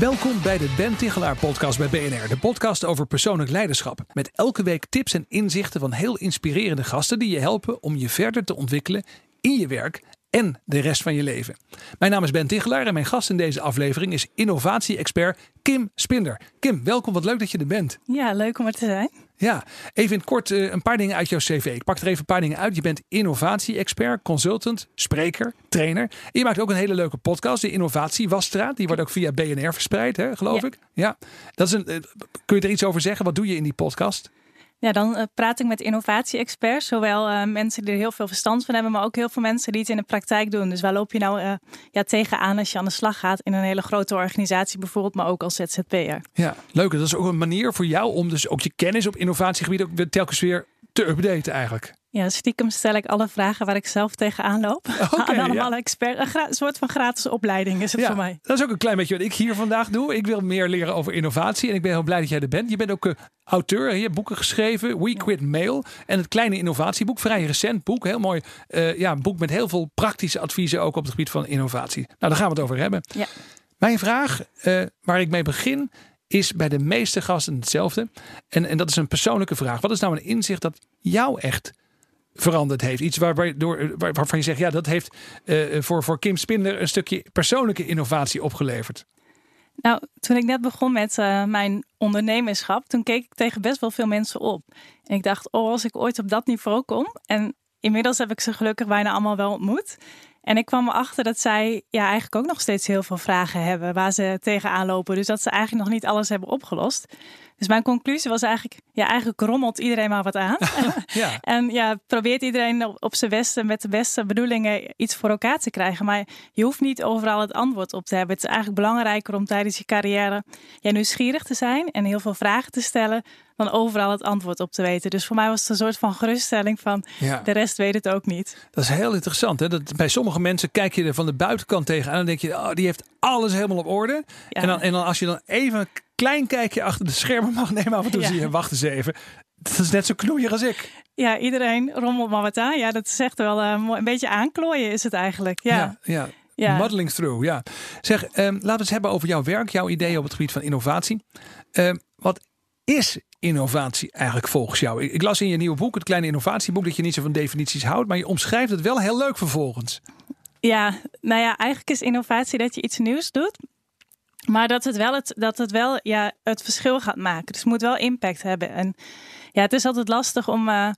Welkom bij de Ben Tichelaar podcast bij BNR. De podcast over persoonlijk leiderschap. Met elke week tips en inzichten van heel inspirerende gasten die je helpen om je verder te ontwikkelen in je werk en de rest van je leven. Mijn naam is Ben Tichelaar en mijn gast in deze aflevering is innovatie-expert Kim Spinder. Kim, welkom. Wat leuk dat je er bent. Ja, leuk om er te zijn. Ja, even in het kort uh, een paar dingen uit jouw cv. Ik pak er even een paar dingen uit. Je bent innovatie-expert, consultant, spreker, trainer. En je maakt ook een hele leuke podcast, de Innovatie Wasstraat. Die wordt ook via BNR verspreid, hè, geloof Ja. ik. Ja, dat is een, uh, kun je er iets over zeggen? Wat doe je in die podcast? Ja, dan uh, praat ik met innovatie-experts. Zowel uh, mensen die er heel veel verstand van hebben, maar ook heel veel mensen die het in de praktijk doen. Dus waar loop je nou uh, ja, tegenaan als je aan de slag gaat in een hele grote organisatie bijvoorbeeld, maar ook als ZZP'er? Ja, leuk. Dat is ook een manier voor jou om dus ook je kennis op innovatiegebied ook telkens weer te updaten eigenlijk. Ja, stiekem stel ik alle vragen waar ik zelf tegenaan loop. Okay, aan allemaal ja. experts. Een, gra- soort van gratis opleiding is het Ja, voor mij. dat is ook een klein beetje wat ik hier vandaag doe. Ik wil meer leren over innovatie en ik ben heel blij dat jij er bent. Je bent ook uh, auteur, je hebt boeken geschreven, We Quit Mail en het kleine innovatieboek, vrij recent boek, heel mooi, uh, ja, een boek met heel veel praktische adviezen ook op het gebied van innovatie. Nou, daar gaan we het over hebben. Ja. Mijn vraag, uh, waar ik mee begin, is bij de meeste gasten hetzelfde. En, en dat is een persoonlijke vraag. Wat is nou een inzicht dat jou echt veranderd heeft? Iets waar, waardoor, waar, waarvan je zegt, ja, dat heeft uh, voor, voor Kim Spinder een stukje persoonlijke innovatie opgeleverd. Nou, toen ik net begon met uh, mijn ondernemerschap, toen keek ik tegen best wel veel mensen op. En ik dacht, oh, als ik ooit op dat niveau kom. En inmiddels heb ik ze gelukkig bijna allemaal wel ontmoet. En ik kwam erachter dat zij ja, eigenlijk ook nog steeds heel veel vragen hebben waar ze tegenaan lopen. Dus dat ze eigenlijk nog niet alles hebben opgelost. Dus mijn conclusie was eigenlijk, ja, eigenlijk rommelt iedereen maar wat aan. ja. En ja, probeert iedereen op, op zijn beste, met de beste bedoelingen iets voor elkaar te krijgen. Maar je hoeft niet overal het antwoord op te hebben. Het is eigenlijk belangrijker om tijdens je carrière ja, nieuwsgierig te zijn en heel veel vragen te stellen dan overal het antwoord op te weten. Dus voor mij was het een soort van geruststelling van ja. de rest weet het ook niet. Dat is heel interessant. Hè? Dat bij sommige mensen kijk je er van de buitenkant tegenaan en denk je, oh, die heeft alles helemaal op orde. Ja. En, dan, en dan als je dan even klein kijkje achter de schermen mag nemen, af en toe Ja. zie je, wacht eens even. Dat is net zo knoeier als ik. Ja, iedereen rommelt maar wat aan. Ja, dat is echt wel uh, een beetje aanklooien is het eigenlijk. Ja, ja. ja. Through, ja. Zeg, um, laten we het hebben over jouw werk, jouw ideeën op het gebied van innovatie. Um, wat is innovatie eigenlijk volgens jou? Ik, ik, las in je nieuwe boek, het kleine innovatieboek, dat je niet zo van definities houdt, maar je omschrijft het wel heel leuk vervolgens. Ja, nou ja, eigenlijk is innovatie dat je iets nieuws doet, maar dat het wel het, dat het, wel, ja, het verschil gaat maken. Dus het moet wel impact hebben. En ja, het is altijd lastig om uh,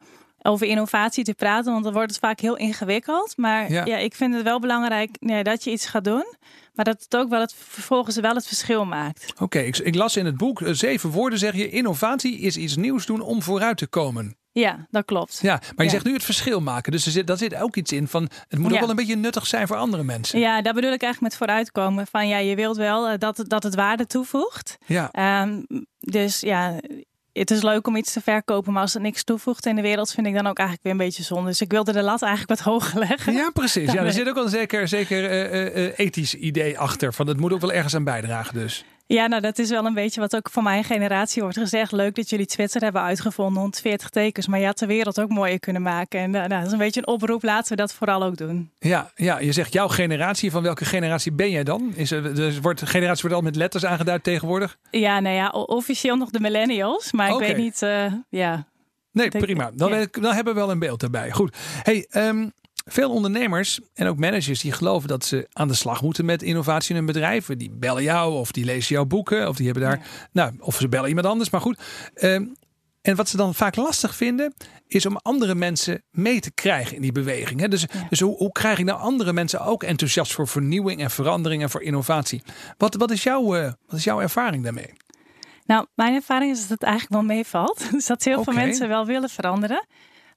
over innovatie te praten, want dan wordt het vaak heel ingewikkeld. Maar ja, ja ik vind het wel belangrijk ja, dat je iets gaat doen. Maar dat het ook wel het, vervolgens wel het verschil maakt. Oké, okay, ik, ik, las in het boek uh, zeven woorden zeg je. Innovatie is iets nieuws doen om vooruit te komen. Ja, dat klopt. Ja, maar je ja. zegt nu het verschil maken. Dus er zit, daar zit ook iets in van het moet ja. ook wel een beetje nuttig zijn voor andere mensen. Ja, daar bedoel ik eigenlijk met vooruitkomen. Van ja, je wilt wel uh, dat, dat het waarde toevoegt. Ja. Um, dus ja, het is leuk om iets te verkopen, maar als het niks toevoegt in de wereld, vind ik dan ook eigenlijk weer een beetje zonde. Dus ik wilde de lat eigenlijk wat hoger leggen. Ja, precies. Ja, er zit ook wel een zeker, zeker uh, uh, ethisch idee achter. Van het moet ook wel ergens aan bijdragen, dus. Ja, nou dat is wel een beetje wat ook van mijn generatie wordt gezegd. Leuk dat jullie Twitter hebben uitgevonden, 140 tekens. Maar je had de wereld ook mooier kunnen maken. En uh, nou, dat is een beetje een oproep, laten we dat vooral ook doen. Ja, ja, je zegt jouw generatie. Van welke generatie ben jij dan? Is, dus wordt, generatie wordt al met letters aangeduid tegenwoordig? Ja, nou ja, officieel nog de millennials. Maar okay. ik weet niet, uh, ja... Nee, prima. Dan, ja. dan hebben we wel een beeld erbij. Goed. Hey, um, veel ondernemers en ook managers die geloven dat ze aan de slag moeten met innovatie in hun bedrijven. Die bellen jou of die lezen jouw boeken of die hebben daar, ja. nou, of ze bellen iemand anders. Maar goed. Um, en wat ze dan vaak lastig vinden, is om andere mensen mee te krijgen in die beweging. Hè? Dus, ja. dus hoe, hoe, krijg ik nou andere mensen ook enthousiast voor vernieuwing en verandering en voor innovatie? Wat, wat, is, jouw, uh, wat is jouw ervaring daarmee? Nou, mijn ervaring is dat het eigenlijk wel meevalt. Dus dat heel okay. veel mensen wel willen veranderen.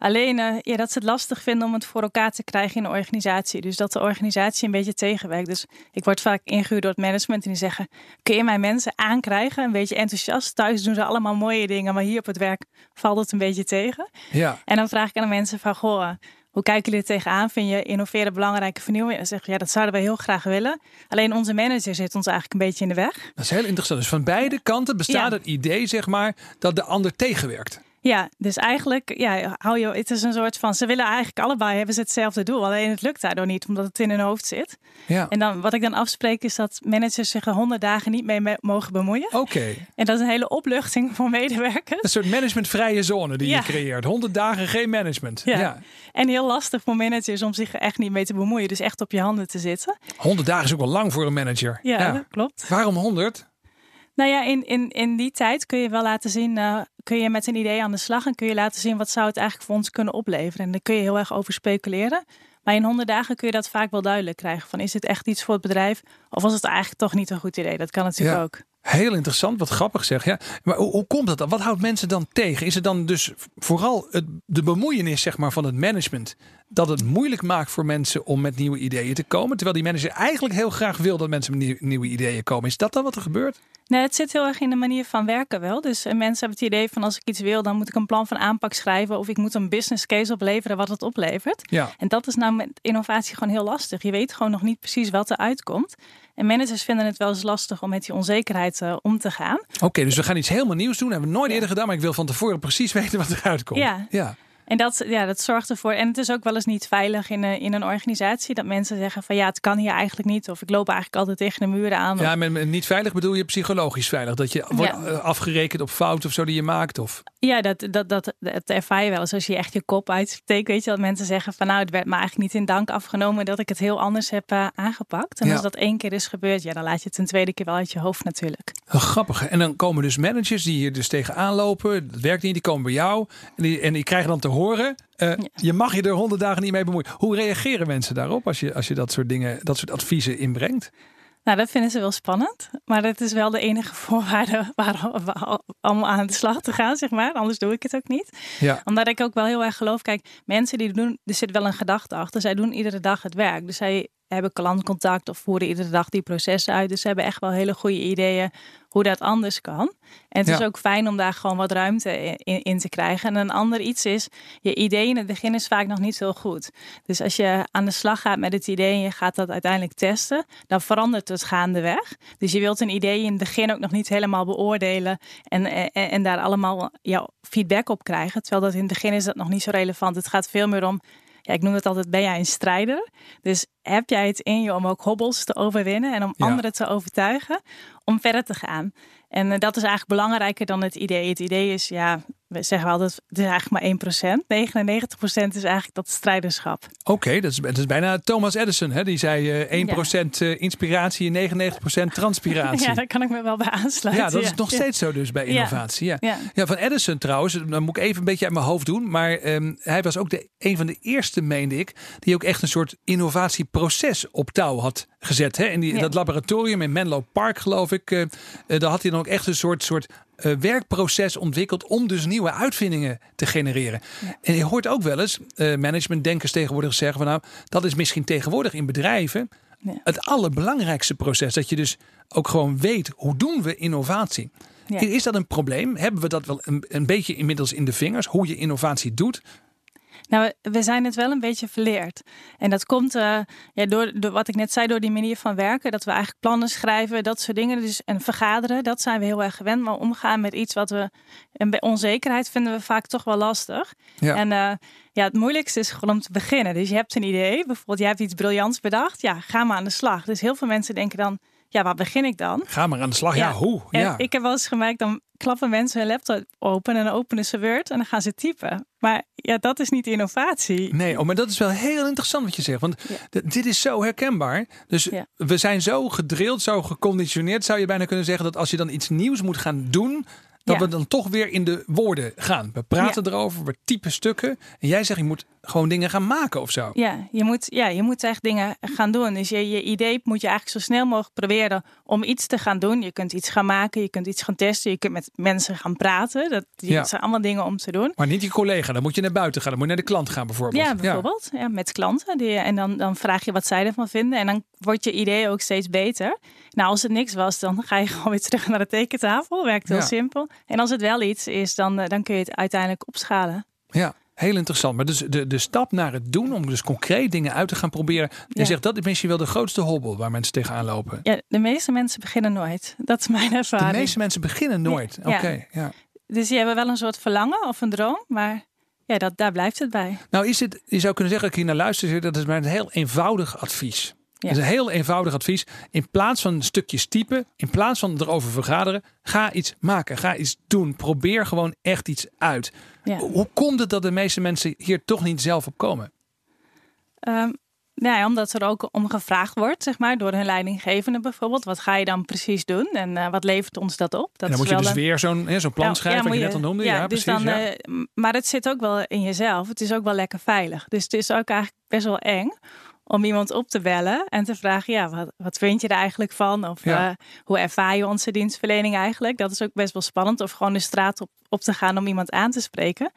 Alleen uh, ja, dat ze het lastig vinden om het voor elkaar te krijgen in de organisatie. Dus dat de organisatie een beetje tegenwerkt. Dus ik word vaak ingehuurd door het management en die zeggen: Kun je mijn mensen aankrijgen? Een beetje enthousiast. Thuis doen ze allemaal mooie dingen, maar hier op het werk valt het een beetje tegen. Ja. En dan vraag ik aan de mensen: van, Goh, hoe kijken jullie er tegenaan? Vind je innoveren belangrijke vernieuwing? En dan zeggen ja, dat zouden wij heel graag willen. Alleen onze manager zit ons eigenlijk een beetje in de weg. Dat is heel interessant. Dus van beide kanten bestaat het idee, zeg maar, dat de ander tegenwerkt. Ja, dus eigenlijk, ja, hou je, het is een soort van, ze willen eigenlijk allebei hebben ze hetzelfde doel. Alleen het lukt daardoor niet, omdat het in hun hoofd zit. Ja. En dan, wat ik dan afspreek, is dat managers zich er honderd dagen niet mee mogen bemoeien. Oké. En dat is een hele opluchting voor medewerkers. Een soort managementvrije zone die je creëert. Honderd dagen geen management. Ja. ja. En heel lastig voor managers om zich er echt niet mee te bemoeien. Dus echt op je handen te zitten. Honderd dagen is ook wel lang voor een manager. Ja, klopt. Waarom honderd? Nou ja, in, in, in die tijd kun je wel laten zien, uh, kun je met een idee aan de slag en kun je laten zien wat zou het eigenlijk voor ons kunnen opleveren. En daar kun je heel erg over speculeren. Maar in honderd dagen kun je dat vaak wel duidelijk krijgen. Van is het echt iets voor het bedrijf? Of was het eigenlijk toch niet een goed idee? Dat kan natuurlijk ook. Heel interessant, wat grappig zeg. Ja. Maar hoe, hoe, komt dat dan? Wat houdt mensen dan tegen? Is het dan dus vooral het, de bemoeienis zeg maar, van het management dat het moeilijk maakt voor mensen om met nieuwe ideeën te komen? Terwijl die manager eigenlijk heel graag wil dat mensen met nieuwe ideeën komen. Is dat dan wat er gebeurt? Nee, het zit heel erg in de manier van werken wel. Dus eh, mensen hebben het idee van als ik iets wil, dan moet ik een plan van aanpak schrijven. Of ik moet een business case opleveren wat het oplevert. Ja. En dat is nou met innovatie gewoon heel lastig. Je weet gewoon nog niet precies wat er uitkomt. En managers vinden het wel eens lastig om met die onzekerheid uh, om te gaan. Oké, dus we gaan iets helemaal nieuws doen. Dat hebben we nooit eerder gedaan, maar ik wil van tevoren precies weten wat eruit komt. Ja. ja. En dat, ja, dat zorgt ervoor. En het is ook wel eens niet veilig in een, in een organisatie. Dat mensen zeggen van ja, het kan hier eigenlijk niet. Of ik loop eigenlijk altijd tegen de muren aan. Ja, met, niet veilig bedoel je psychologisch veilig. Dat je wordt eh, afgerekend op fouten of zo die je maakt. Of... Ja, dat, dat, dat, dat ervaar je wel eens als je echt je kop uitsteekt. Weet je, dat mensen zeggen van nou, het werd me eigenlijk niet in dank afgenomen dat ik het heel anders heb uh, aangepakt. En als dat één keer is gebeurd, ja, dan laat je het een tweede keer wel uit je hoofd natuurlijk. grappig. En dan komen dus managers die hier dus tegenaan lopen. Dat werkt niet, die komen bij jou. En die, en die krijgen dan te horen uh, Je mag je er honderd dagen niet mee bemoeien. Hoe reageren mensen daarop als je, als je dat soort dingen, dat soort adviezen inbrengt? Nou, dat vinden ze wel spannend. Maar dat is wel de enige voorwaarde om aan de slag te gaan, zeg maar. Anders doe ik het ook niet. Ja. Omdat ik ook wel heel erg geloof, kijk, mensen die doen, er zit wel een gedachte achter. Zij doen iedere dag het werk. Dus zij hebben klantcontact of voeren iedere dag die processen uit. Dus ze hebben echt wel hele goede ideeën hoe dat anders kan. En het is ook fijn om daar gewoon wat ruimte in, in, te krijgen. En een ander iets is, je idee in het begin is vaak nog niet zo goed. Dus als je aan de slag gaat met het idee en je gaat dat uiteindelijk testen, dan verandert het gaandeweg. Dus je wilt een idee in het begin ook nog niet helemaal beoordelen en, en, en daar allemaal jouw feedback op krijgen. Terwijl dat in het begin is dat nog niet zo relevant. Het gaat veel meer om ja, ik noem het altijd, ben jij een strijder? Dus heb jij het in je om ook hobbels te overwinnen en om anderen te overtuigen om verder te gaan? En eh, dat is eigenlijk belangrijker dan het idee. Het idee is, ja, we zeggen wel dat het is eigenlijk maar 1%. 99% is eigenlijk dat strijderschap. Oké, dat, is, dat is bijna Thomas Edison. Hè? Die zei uh, 1% ja. uh, inspiratie en 99% transpiratie. Ja, daar kan ik me wel bij aansluiten. Ja, dat is nog steeds zo dus bij innovatie. Ja. Ja. van Edison trouwens, dan moet ik even een beetje uit mijn hoofd doen. Maar um, hij was ook de, een van de eerste, meende ik, die ook echt een soort innovatieproces op touw had gezet. Hè? En die, dat laboratorium in Menlo Park, geloof ik, uh, daar had hij dan ook echt een soort, soort uh, werkproces ontwikkeld om dus nieuwe uitvindingen te genereren. En je hoort ook wel eens uh, managementdenkers tegenwoordig zeggen van nou, dat is misschien tegenwoordig in bedrijven ja. het allerbelangrijkste proces. Dat je dus ook gewoon weet hoe doen we innovatie. Ja. Is dat een probleem? Hebben we dat wel een, een beetje inmiddels in de vingers? Hoe je innovatie doet? Nou, we zijn het wel een beetje verleerd. En dat komt uh, ja, door, door wat ik net zei, door die manier van werken. Dat we eigenlijk plannen schrijven, dat soort dingen. Dus, en vergaderen, dat zijn we heel erg gewend. Maar omgaan met iets wat we. En bij onzekerheid vinden we vaak toch wel lastig. Ja. En uh, ja, het moeilijkste is gewoon om te beginnen. Dus je hebt een idee, bijvoorbeeld, jij hebt iets briljants bedacht. Ja, ga maar aan de slag. Dus heel veel mensen denken dan ja, waar begin ik dan? Ga maar aan de slag. Ja, ja hoe? Ja. ik heb wel eens gemerkt, dan klappen mensen hun laptop open en dan openen ze Word en dan gaan ze typen. Maar ja, dat is niet innovatie. Nee, oh, maar dat is wel heel interessant wat je zegt. Want ja. dit is zo herkenbaar. Dus ja. we zijn zo gedrild, zo geconditioneerd, zou je bijna kunnen zeggen, dat als je dan iets nieuws moet gaan doen, Dat we dan toch weer in de woorden gaan. We praten erover, we typen stukken. En jij zegt, je moet gewoon dingen gaan maken of zo. Ja, je moet, ja, je moet echt dingen gaan doen. Dus je, je idee moet je eigenlijk zo snel mogelijk proberen om iets te gaan doen. Je kunt iets gaan maken, je kunt iets gaan testen, je kunt met mensen gaan praten. Dat, dat zijn allemaal dingen om te doen. Maar niet je collega, dan moet je naar buiten gaan, dan moet je naar de klant gaan bijvoorbeeld. Ja, bijvoorbeeld. Ja. met klanten. Die, en dan, dan vraag je wat zij ervan vinden. En dan wordt je idee ook steeds beter. Nou, als het niks was, dan ga je gewoon weer terug naar de tekentafel. Werkt heel simpel. En als het wel iets is, dan, eh, dan kun je het uiteindelijk opschalen. Ja, Heel interessant. Maar dus de, de stap naar het doen, om dus concreet dingen uit te gaan proberen. Je zegt dat is misschien wel de grootste hobbel waar mensen tegenaan lopen. Ja, de meeste mensen beginnen nooit. Dat is mijn ervaring. De meeste mensen beginnen nooit. Oké, ja. Dus die hebben wel een soort verlangen of een droom, maar ja, dat, daar blijft het bij. Nou, is het, je zou kunnen zeggen, dat ik hier naar luister, dat is maar een heel eenvoudig advies. Ja. Dat is een heel eenvoudig advies. In plaats van stukjes typen, in plaats van erover vergaderen, ga iets maken. Ga iets doen. Probeer gewoon echt iets uit. Ja. Hoe komt het dat de meeste mensen hier toch niet zelf op komen? Um, ja, omdat er ook om gevraagd wordt, zeg maar, door hun leidinggevende bijvoorbeeld. Wat ga je dan precies doen en uh, wat levert ons dat op? Dat en dan moet je dus weer zo'n zo'n plan schrijven, wat je, net al noemde. Ja, dus precies. Dan, uh, maar het zit ook wel in jezelf. Het is ook wel lekker veilig. Dus het is ook eigenlijk best wel eng om iemand op te bellen en te vragen, ja, wat, wat vind je er eigenlijk van? Of uh, hoe ervaar je onze dienstverlening eigenlijk? Dat is ook best wel spannend. Of gewoon de straat op, op te gaan om iemand aan te spreken.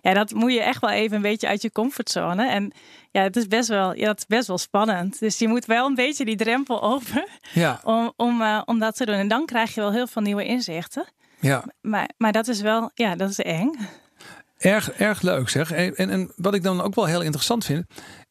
Ja, dat moet je echt wel even een beetje uit je comfortzone. En ja, het is best wel, ja, het is best wel spannend. Dus je moet wel een beetje die drempel over ja. om, om, uh, om dat te doen. En dan krijg je wel heel veel nieuwe inzichten. Ja. Maar, maar dat is wel, ja, dat is eng. Erg, erg leuk zeg. En, en wat ik dan ook wel heel interessant vind,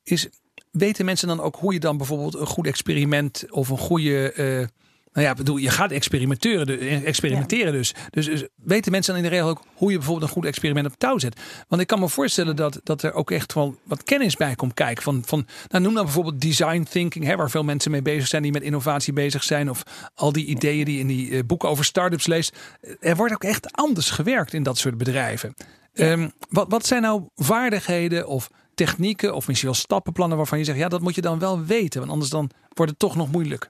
is weten mensen dan ook hoe je dan bijvoorbeeld een goed experiment of een goede. Uh, nou ja, bedoel, je gaat experimenteren, experimenteren dus. dus. dus. weten mensen dan in de regel ook hoe je bijvoorbeeld een goed experiment op touw zet? Want ik kan me voorstellen dat, dat er ook echt wel wat kennis bij komt kijken. Van, van, nou, noem dan bijvoorbeeld design thinking, hè, waar veel mensen mee bezig zijn die met innovatie bezig zijn. Of al die ideeën die in die uh, boeken over startups leest. Er wordt ook echt anders gewerkt in dat soort bedrijven. Um, wat, wat zijn nou vaardigheden of technieken of misschien wel stappenplannen waarvan je zegt, ja, dat moet je dan wel weten, want anders dan wordt het toch nog moeilijk.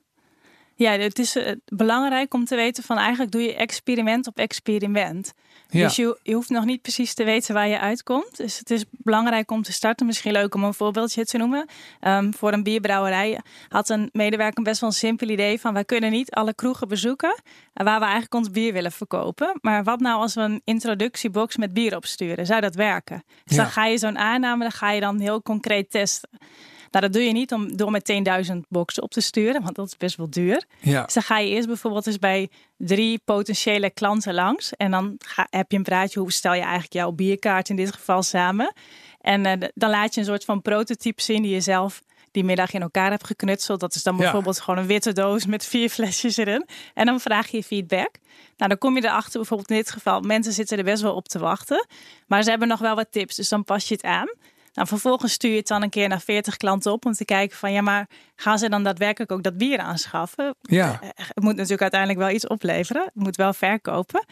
Ja, het is eh, belangrijk om te weten van eigenlijk doe je experiment op experiment. Dus je, je hoeft nog niet precies te weten waar je uitkomt. Dus het is belangrijk om te starten. Misschien leuk om een voorbeeldje te noemen. Um, voor een bierbrouwerij had een medewerker best wel een simpel idee van... wij kunnen niet alle kroegen bezoeken waar we eigenlijk ons bier willen verkopen. Maar wat nou als we een introductiebox met bier opsturen? Zou dat werken? Dus dan ga je zo'n aanname, dan ga je dan heel concreet testen. Nou, dat doe je niet om, door meteen duizend boxen op te sturen, want dat is best wel duur. Ja. Dus dan ga je eerst bijvoorbeeld eens bij drie potentiële klanten langs. En dan ga, heb je een praatje, hoe stel je eigenlijk jouw bierkaart in dit geval samen. En uh, dan laat je een soort van prototype zien die je zelf die middag in elkaar hebt geknutseld. Dat is dan bijvoorbeeld gewoon een witte doos met vier flesjes erin. En dan vraag je feedback. Nou, dan kom je erachter, bijvoorbeeld in dit geval, mensen zitten er best wel op te wachten. Maar ze hebben nog wel wat tips, dus dan pas je het aan. Nou, vervolgens stuur je het dan een keer naar 40 klanten op om te kijken van ja, maar gaan ze dan daadwerkelijk ook dat bier aanschaffen? Ja. Eh, het moet natuurlijk uiteindelijk wel iets opleveren. Het moet wel verkopen.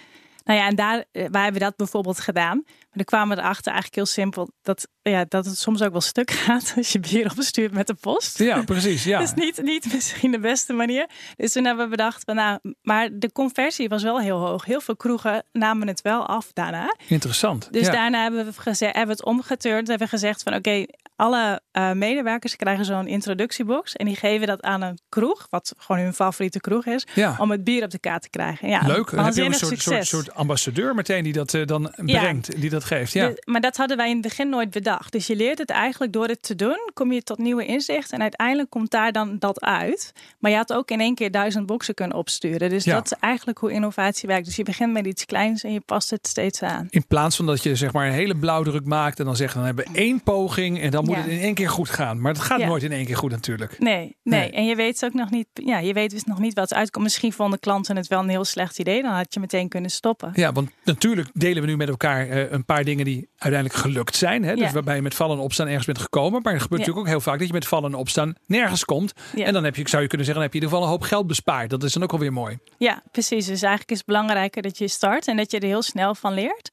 Nou ja, en daar, eh, wij hebben dat bijvoorbeeld gedaan. Maar dan kwamen we erachter eigenlijk heel simpel dat, ja, dat het soms ook wel stuk gaat als je bier opstuurt met de post. Ja, precies. Ja. dat is niet, niet misschien de beste manier. Dus toen hebben we bedacht, van, nou, maar de conversie was wel heel hoog. Heel veel kroegen namen het wel af daarna. Interessant. Dus daarna hebben we, gezegd, hebben we het omgeturnd. Hebben we gezegd van oké, alle uh, medewerkers krijgen zo'n introductiebox. En die geven dat aan een kroeg, wat gewoon hun favoriete kroeg is. Ja. Om het bier op de kaart te krijgen. Ja, Leuk. Dan heb je een soort, soort, soort, ambassadeur meteen die dat uh, dan brengt. Die dat geeft. Ja. maar dat hadden wij in het begin nooit bedacht. Dus je leert het eigenlijk door het te doen. Kom je tot nieuwe inzichten. En uiteindelijk komt daar dan dat uit. Maar je had ook in één keer duizend boxen kunnen opsturen. Dus dat is eigenlijk hoe innovatie werkt. Dus je begint met iets kleins en je past het steeds aan. In plaats van dat je zeg maar een hele blauwdruk maakt. En dan zeggen dan hebben we één poging. En dan moet het in één keer goed gaan. Maar het gaat nooit in één keer goed natuurlijk. Nee, nee, En je weet ook nog niet. Ja, je weet dus nog niet wat uitkomt. Misschien vonden klanten het wel een heel slecht idee. Dan had je meteen kunnen stoppen. Ja, want natuurlijk delen we nu met elkaar uh, een paar dingen die uiteindelijk gelukt zijn. Hè? Dus waarbij je met vallen en opstaan ergens bent gekomen. Maar er gebeurt natuurlijk ook heel vaak dat je met vallen en opstaan nergens komt. En dan heb je, zou je kunnen zeggen, dan heb je in ieder geval een hoop geld bespaard. Dat is dan ook alweer mooi. Ja, precies. Dus eigenlijk is het belangrijker dat je start en dat je er heel snel van leert.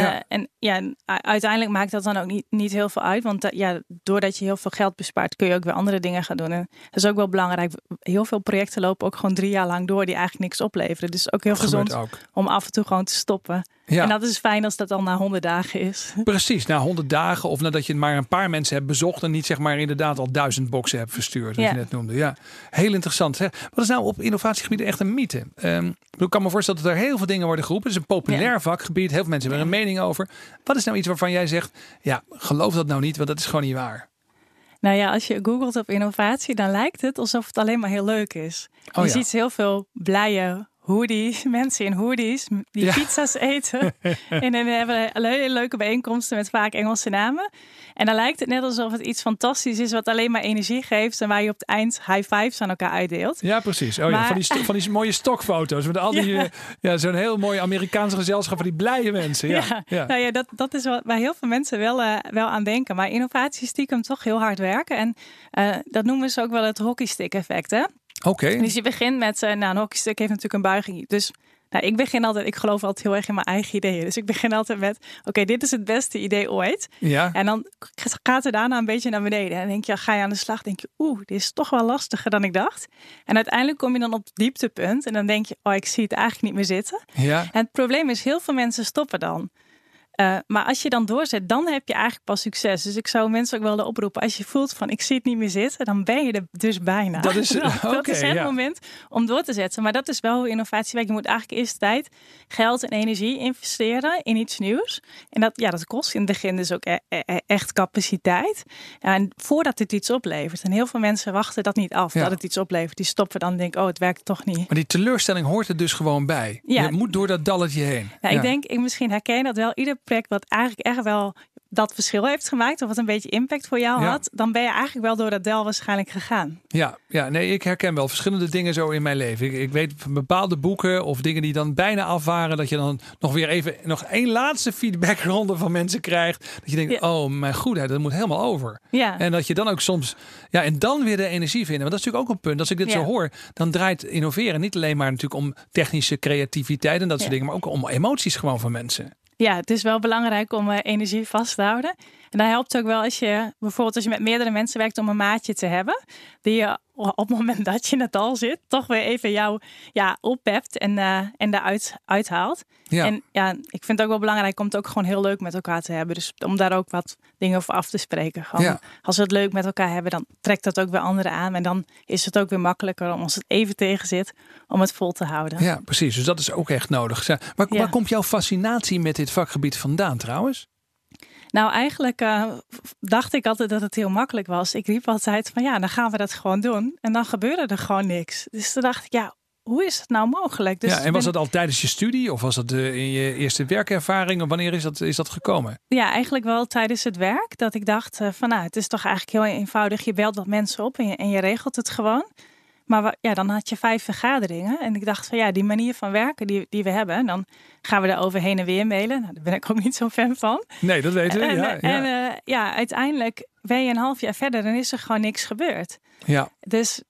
Uh, En ja, uiteindelijk maakt dat dan ook niet, niet heel veel uit. Want ja, doordat je heel veel geld bespaart, kun je ook weer andere dingen gaan doen. En dat is ook wel belangrijk. Heel veel projecten lopen ook gewoon drie jaar lang door die eigenlijk niks opleveren. Dus ook heel gezond om af en toe gewoon te stoppen. Ja. En dat is fijn als dat al na 100 dagen is. Precies, na 100 dagen of nadat je maar een paar mensen hebt bezocht en niet zeg maar inderdaad al duizend boxen hebt verstuurd, zoals je net noemde. Ja, heel interessant. Hè? Wat is nou op innovatiegebieden echt een mythe? Um, ik kan me voorstellen dat er heel veel dingen worden geroepen. Het is een populair vakgebied. Heel veel mensen hebben er een mening over. Wat is nou iets waarvan jij zegt, ja, geloof dat nou niet, want dat is gewoon niet waar. Nou ja, als je googelt op innovatie, dan lijkt het alsof het alleen maar heel leuk is. Oh je ziet heel veel blije hoodies, mensen in hoodies die pizza's eten. en dan hebben we hele leuke bijeenkomsten met vaak Engelse namen. En dan lijkt het net alsof het iets fantastisch is wat alleen maar energie geeft en waar je op het eind high fives aan elkaar uitdeelt. Ja, precies. Oh, ja, van, die van die mooie stokfoto's met al die, ja, ja zo'n heel mooi Amerikaanse gezelschap van die blije mensen. Ja, ja. Nou ja dat, dat is wat waar heel veel mensen wel, uh, wel aan denken. Maar innovatie stiekem toch heel hard werken. En uh, dat noemen ze ook wel het hockeystick effect. Hè? Oké. Dus je begint met, uh, nou, een hockeystuk heeft natuurlijk een buiging. Dus nou, ik begin altijd, ik geloof altijd heel erg in mijn eigen ideeën. Dus ik begin altijd met, oké, dit is het beste idee ooit. Ja. En dan gaat het daarna een beetje naar beneden. En denk je, ga je aan de slag, denk je, oeh, dit is toch wel lastiger dan ik dacht. En uiteindelijk kom je dan op het dieptepunt en dan denk je, oh, ik zie het eigenlijk niet meer zitten. Ja. En het probleem is, heel veel mensen stoppen dan. Uh, maar als je dan doorzet, dan heb je eigenlijk pas succes. Dus ik zou mensen ook wel oproepen. Als je voelt van ik zie het niet meer zitten, dan ben je er dus bijna. Dat is, dat is het moment om door te zetten. Maar dat is wel hoe innovatie werkt. Je moet eigenlijk eerst tijd, geld en energie investeren in iets nieuws. En dat, ja, dat kost in het begin dus ook e-, e-, e echt capaciteit. en voordat het iets oplevert. En heel veel mensen wachten dat niet af, dat het iets oplevert. Die stoppen dan en denken, oh, het werkt toch niet. Maar die teleurstelling hoort er dus gewoon bij. Je moet door dat dalletje heen. Ja, ik denk, ik misschien herken dat wel. Ieder project wat eigenlijk echt wel dat verschil heeft gemaakt, of wat een beetje impact voor jou had, dan ben je eigenlijk wel door dat del waarschijnlijk gegaan. Ja, ja, nee, ik herken wel verschillende dingen zo in mijn leven. Ik, ik weet van bepaalde boeken of dingen die dan bijna af waren, dat je dan nog weer even nog één laatste feedbackronde van mensen krijgt. Dat je denkt, oh mijn goedheid, dat moet helemaal over. Ja. En dat je dan ook soms, ja, en dan weer de energie vinden. Want dat is natuurlijk ook een punt. Als ik dit zo hoor, dan draait innoveren niet alleen maar natuurlijk om technische creativiteit en dat soort dingen, maar ook om emoties gewoon van mensen ja, het is wel belangrijk om uh, energie vast te houden. En dat helpt ook wel als je bijvoorbeeld als je met meerdere mensen werkt om een maatje te hebben. Die je op het moment dat je in het al zit, toch weer even jou ja, oppept en, uh, en daaruit uithaalt. Ja. En ja, ik vind het ook wel belangrijk om het ook gewoon heel leuk met elkaar te hebben. Dus om daar ook wat dingen over af te spreken. Gewoon, ja. Als we het leuk met elkaar hebben, dan trekt dat ook weer anderen aan. En dan is het ook weer makkelijker om als het even tegen zit, om het vol te houden. Ja, precies. Dus dat is ook echt nodig. Maar ja. waar komt jouw fascinatie met dit vakgebied vandaan trouwens? Nou, eigenlijk uh, dacht ik altijd dat het heel makkelijk was. Ik riep altijd van ja, dan gaan we dat gewoon doen. En dan gebeurde er gewoon niks. Dus toen dacht ik, ja, hoe is het nou mogelijk? Dus ja, en was dat al tijdens je studie of was dat in je eerste werkervaring? Of wanneer is dat, is dat gekomen? Ja, eigenlijk wel tijdens het werk. Dat ik dacht uh, van nou, het is toch eigenlijk heel eenvoudig. Je belt wat mensen op en je, en je regelt het gewoon. Maar ja, dan had je vijf vergaderingen. En ik dacht van ja, die manier van werken die, die we hebben, dan gaan we er over heen en weer mailen. Nou, daar ben ik ook niet zo'n fan van. Nee, dat weten we. En, ja, ja. en uh, ja, uiteindelijk ben je een half jaar verder en is er gewoon niks gebeurd. Ja. Dus,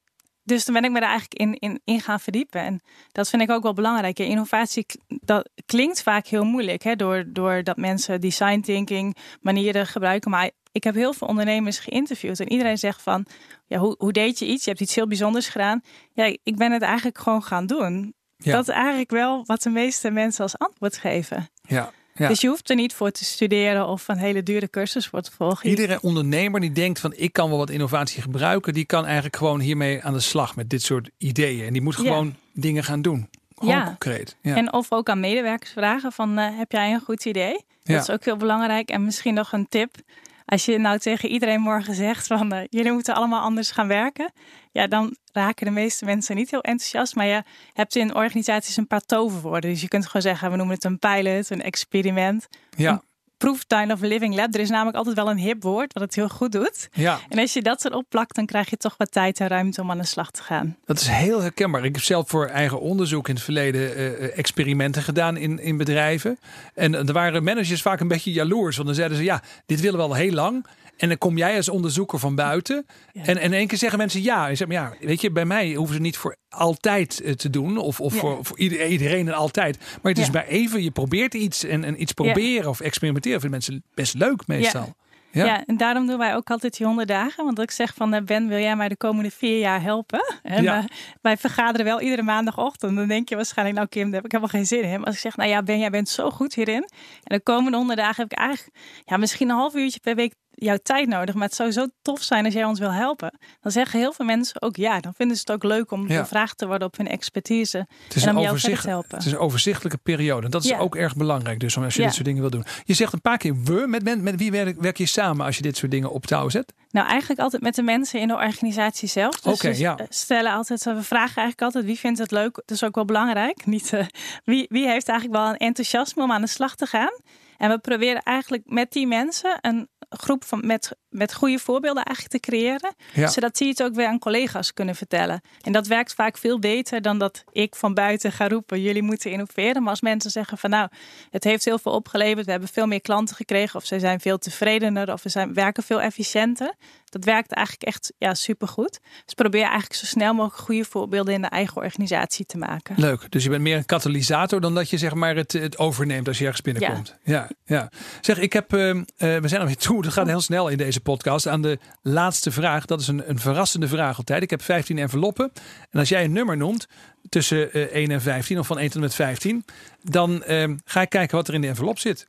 dus toen ben ik me er eigenlijk in, in, in gaan verdiepen. En dat vind ik ook wel belangrijk. Innovatie dat klinkt vaak heel moeilijk, hè, door, door dat mensen design thinking manieren gebruiken. Maar ik heb heel veel ondernemers geïnterviewd en iedereen zegt van, ja, hoe, hoe deed je iets? Je hebt iets heel bijzonders gedaan. Ja, ik ben het eigenlijk gewoon gaan doen. Dat is eigenlijk wel wat de meeste mensen als antwoord geven. Ja. Ja. Dus je hoeft er niet voor te studeren of een hele dure cursus voor te volgen. Iedere ondernemer die denkt van ik kan wel wat innovatie gebruiken, die kan eigenlijk gewoon hiermee aan de slag met dit soort ideeën. En die moet gewoon dingen gaan doen. Gewoon ja. concreet. Ja. En of ook aan medewerkers vragen van uh, heb jij een goed idee? Dat is ook heel belangrijk. En misschien nog een tip. Als je nou tegen iedereen morgen zegt van uh, jullie moeten allemaal anders gaan werken, ja, dan raken de meeste mensen niet heel enthousiast. Maar je hebt in organisaties een paar toverwoorden. Dus je kunt gewoon zeggen, we noemen het een pilot, een experiment. Ja. Proeftuin of living lab. Er is namelijk altijd wel een hip woord wat het heel goed doet. Ja. En als je dat zo opplakt, dan krijg je toch wat tijd en ruimte om aan de slag te gaan. Dat is heel herkenbaar. Ik heb zelf voor eigen onderzoek in het verleden uh, experimenten gedaan in, in bedrijven. En er waren managers vaak een beetje jaloers. Want dan zeiden ze, ja, dit willen we al heel lang. En dan kom jij als onderzoeker van buiten. En, en in één keer zeggen mensen ja. En zeg maar, ja, weet je, bij mij hoeven ze niet voor altijd eh, te doen. Of, of voor, voor iedereen en altijd. Maar het is bij even, je probeert iets en, en iets proberen of experimenteren. Vinden mensen best leuk meestal. Ja. ja. en daarom doen wij ook altijd die honderd dagen. Want ik zeg van, eh, Ben, wil jij mij de komende vier jaar helpen? En ja. wij vergaderen wel iedere maandagochtend. Dan denk je waarschijnlijk, nou Kim, daar heb ik helemaal geen zin in. Maar als ik zeg, nou ja, Ben, jij bent zo goed hierin. En de komende honderd dagen heb ik eigenlijk ja, misschien een half uurtje per week jouw tijd nodig. Maar het zou zo tof zijn als jij ons wil helpen. Dan zeggen heel veel mensen ook ja. Dan vinden ze het ook leuk om ja. gevraagd te worden op hun expertise. Het is, en om een, overzicht, te helpen. het is een overzichtelijke periode. En dat is ja. ook erg belangrijk. Dus als je dit soort dingen wil doen. Je zegt een paar keer we. Met, met wie werk, werk je samen als je dit soort dingen op touw zet? Nou, eigenlijk altijd met de mensen in de organisatie zelf. Dus okay, ja. stellen altijd, we vragen eigenlijk altijd wie vindt het leuk. Dat is ook wel belangrijk. Niet, uh, wie, wie heeft eigenlijk wel een enthousiasme om aan de slag te gaan. En we proberen eigenlijk met die mensen een groep van, met, met goede voorbeelden eigenlijk te creëren. Zodat die het ook weer aan collega's kunnen vertellen. En dat werkt vaak veel beter dan dat ik van buiten ga roepen: jullie moeten innoveren. Maar als mensen zeggen van nou, het heeft heel veel opgeleverd, we hebben veel meer klanten gekregen, of ze zijn veel tevredener, of we zijn, werken veel efficiënter. Dat werkt eigenlijk echt ja, supergoed. Dus probeer eigenlijk zo snel mogelijk goede voorbeelden in de eigen organisatie te maken. Leuk. Dus je bent meer een katalysator dan dat je zeg maar het, het overneemt als je ergens binnenkomt. Ja, ja. ja. Zeg, ik heb, uh, we zijn alweer toe. Het gaat heel snel in deze podcast. Aan de laatste vraag. Dat is een, een verrassende vraag altijd. Ik heb 15 enveloppen. En als jij een nummer noemt tussen uh, 1 en 15 of van 1 tot met 15, dan uh, ga ik kijken wat er in de envelop zit.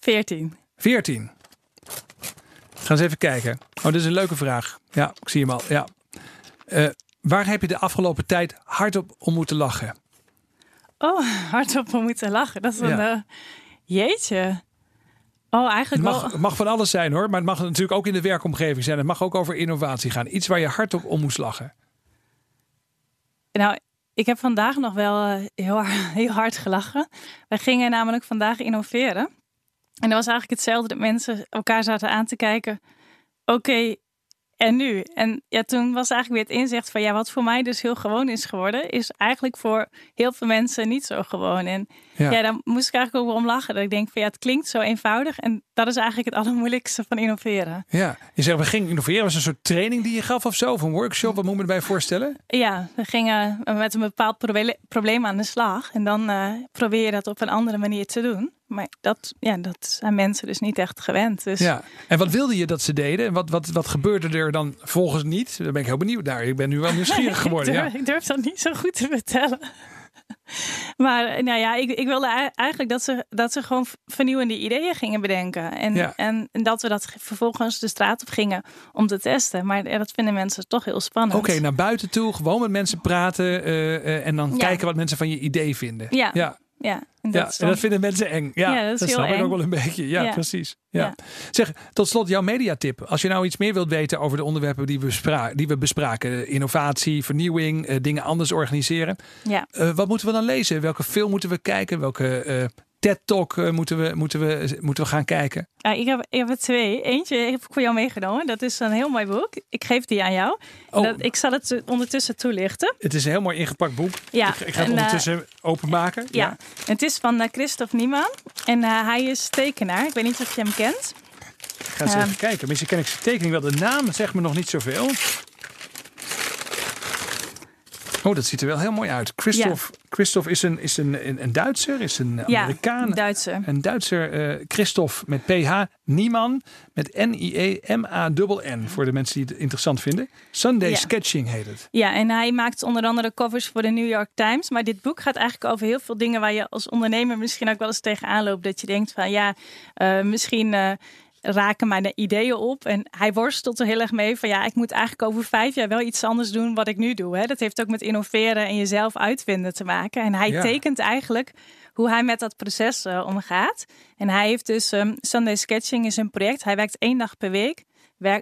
14. 14. Ga eens even kijken. Oh, dit is een leuke vraag. Ja, ik zie hem al. Ja. Uh, waar heb je de afgelopen tijd hardop om moeten lachen? Oh, hardop om moeten lachen. Dat is een ja. uh, jeetje. Oh, eigenlijk het mag, wel... mag van alles zijn hoor, maar het mag natuurlijk ook in de werkomgeving zijn. Het mag ook over innovatie gaan. Iets waar je hardop om moest lachen. Nou, ik heb vandaag nog wel uh, heel, heel hard gelachen. Wij gingen namelijk vandaag innoveren. En dat was eigenlijk hetzelfde dat mensen elkaar zaten aan te kijken. Oké, en nu? En ja, toen was eigenlijk weer het inzicht van ja, wat voor mij dus heel gewoon is geworden, is eigenlijk voor heel veel mensen niet zo gewoon. En ja, ja daar moest ik eigenlijk ook om lachen. Dat ik denk van ja, het klinkt zo eenvoudig. En dat is eigenlijk het allermoeilijkste van innoveren. Ja, je zegt we gingen innoveren. Was een soort training die je gaf of zo? Of een workshop? Wat moet je erbij voorstellen? Ja, we gingen met een bepaald probleem aan de slag. En dan uh, probeer je dat op een andere manier te doen. Maar dat, ja, dat zijn mensen dus niet echt gewend. Dus... Ja. En wat wilde je dat ze deden? En wat, wat, wat gebeurde er dan volgens niet? Daar ben ik heel benieuwd naar. Ik ben nu wel nieuwsgierig geworden. ik, durf, ja. ik durf dat niet zo goed te vertellen. Maar nou ja, ik, ik wilde eigenlijk dat ze, dat ze gewoon vernieuwende ideeën gingen bedenken. En, ja. en, dat we dat vervolgens de straat op gingen om te testen. Maar dat vinden mensen toch heel spannend. Oké, naar buiten toe, gewoon met mensen praten uh, uh, en dan ja. kijken wat mensen van je idee vinden. Ja. ja. Ja, en dat, ja, en dat vinden mensen eng. Ja, ja dat, dat snap eng. ik ook wel een beetje. Ja, ja. precies. Ja. Zeg, tot slot jouw mediatip. Als je nou iets meer wilt weten over de onderwerpen die we, bespra die we bespraken. Innovatie, vernieuwing, uh, dingen anders organiseren. Ja. Uh, wat moeten we dan lezen? Welke film moeten we kijken? Welke uh, TED-talk uh, moeten, we, moeten, we, moeten we gaan kijken? Ja, ik, heb, ik heb er twee. Eentje heb ik voor jou meegenomen. Dat is een heel mooi boek. Ik geef die aan jou. Oh. Dat, ik zal het ondertussen toelichten. Het is een heel mooi ingepakt boek. Ja, ik, ik ga het en, ondertussen uh, openmaken. Ja. ja. het is van uh, Christophe Nieman. En hij is tekenaar. Ik weet niet of je hem kent. Ik ga eens um, even kijken. Misschien ken ik zijn tekening wel. De naam zegt me nog niet zoveel. Oh, dat ziet er wel heel mooi uit. Christophe, ja. Christophe is, een, is een, een, een Duitser, is een Amerikaan. Ja, Duitser. Een Duitser. Uh, Christophe met PH, Nieman met N-I-E-M-A-N-N. Voor de mensen die het interessant vinden. Sunday ja. Sketching heet het. Ja, en hij maakt onder andere covers voor de New York Times. Maar dit boek gaat eigenlijk over heel veel dingen waar je als ondernemer misschien ook wel eens tegenaan loopt. Dat je denkt van ja, uh, misschien... Uh, raken mijn ideeën op. En hij worstelt er heel erg mee van ja, ik moet eigenlijk over vijf jaar wel iets anders doen wat ik nu doe. Hè. Dat heeft ook met innoveren en jezelf uitvinden te maken. En hij ja. tekent eigenlijk hoe hij met dat proces uh, omgaat. En hij heeft dus um, Sunday Sketching is een project. Hij werkt één dag per week.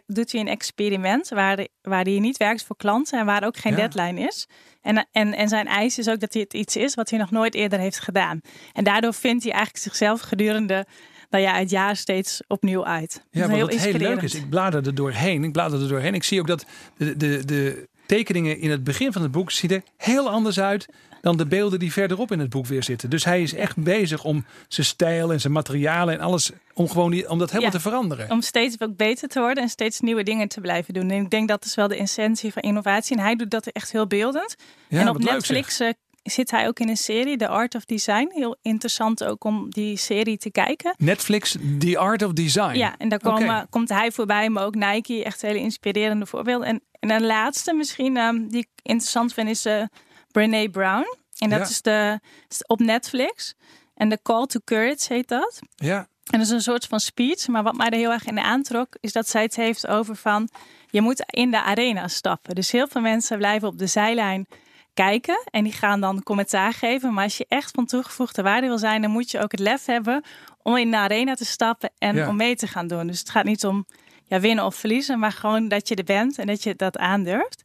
Doet hij een experiment waar, waar hij niet werkt voor klanten en waar ook geen ja. deadline is. En, en, en zijn eis is ook dat hij het iets is wat hij nog nooit eerder heeft gedaan. En daardoor vindt hij eigenlijk zichzelf gedurende nou ja, het jaar steeds opnieuw uit. Ja, wat heel, heel leuk is, ik blader er doorheen. Ik blader er doorheen. Ik zie ook dat de, de, de tekeningen in het begin van het boek zien er heel anders uit dan de beelden die verderop in het boek weer zitten. Dus hij is echt bezig om zijn stijl en zijn materialen en alles om gewoon die, om dat helemaal Ja. te veranderen. Om steeds ook beter te worden en steeds nieuwe dingen te blijven doen. En ik denk dat is wel de essentie van innovatie. En hij doet dat echt heel beeldend. Ja, en op leuk, Netflix eh, zit hij ook in een serie, The Art of Design. Heel interessant ook om die serie te kijken. Netflix, The Art of Design. Ja, en daar komen, komt hij voorbij, maar ook Nike. Echt hele inspirerende voorbeelden. En, en een laatste misschien ehm, die ik interessant vind is eh Brene Brown. En dat Ja. is, de, is op Netflix. En de Call to Courage heet dat. Ja, En dat is een soort van speech. Maar wat mij er heel erg in aantrok, is dat zij het heeft over van... je moet in de arena stappen. Dus heel veel mensen blijven op de zijlijn kijken. En die gaan dan commentaar geven. Maar als je echt van toegevoegde waarde wil zijn... dan moet je ook het lef hebben om in de arena te stappen en Ja. om mee te gaan doen. Dus het gaat niet om ja, winnen of verliezen... maar gewoon dat je er bent en dat je dat aandurft.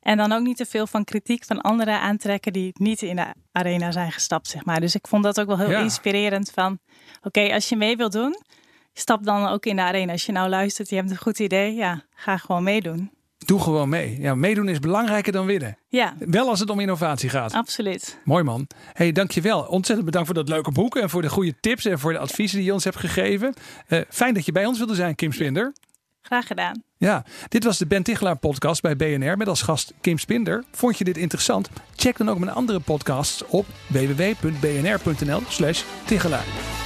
En dan ook niet te veel van kritiek van anderen aantrekken... die niet in de arena zijn gestapt, zeg maar. Dus ik vond dat ook wel heel Ja. inspirerend van... oké, als je mee wilt doen... Stap dan ook in de arena. Als je nou luistert, je hebt een goed idee, ja, ga gewoon meedoen. Doe gewoon mee. Ja, meedoen is belangrijker dan winnen. Ja, Wel als het om innovatie gaat. absoluut. Mooi man. Hey, dankjewel. Ontzettend bedankt voor dat leuke boek en voor de goede tips en voor de adviezen die je ons hebt gegeven. Eh, fijn dat je bij ons wilde zijn, Kim Spinder. Graag gedaan. Ja, dit was de Ben Tichelaar podcast bij BNR met als gast Kim Spinder. Vond je dit interessant? Check dan ook mijn andere podcasts op www.bnr.nl slash Tichelaar.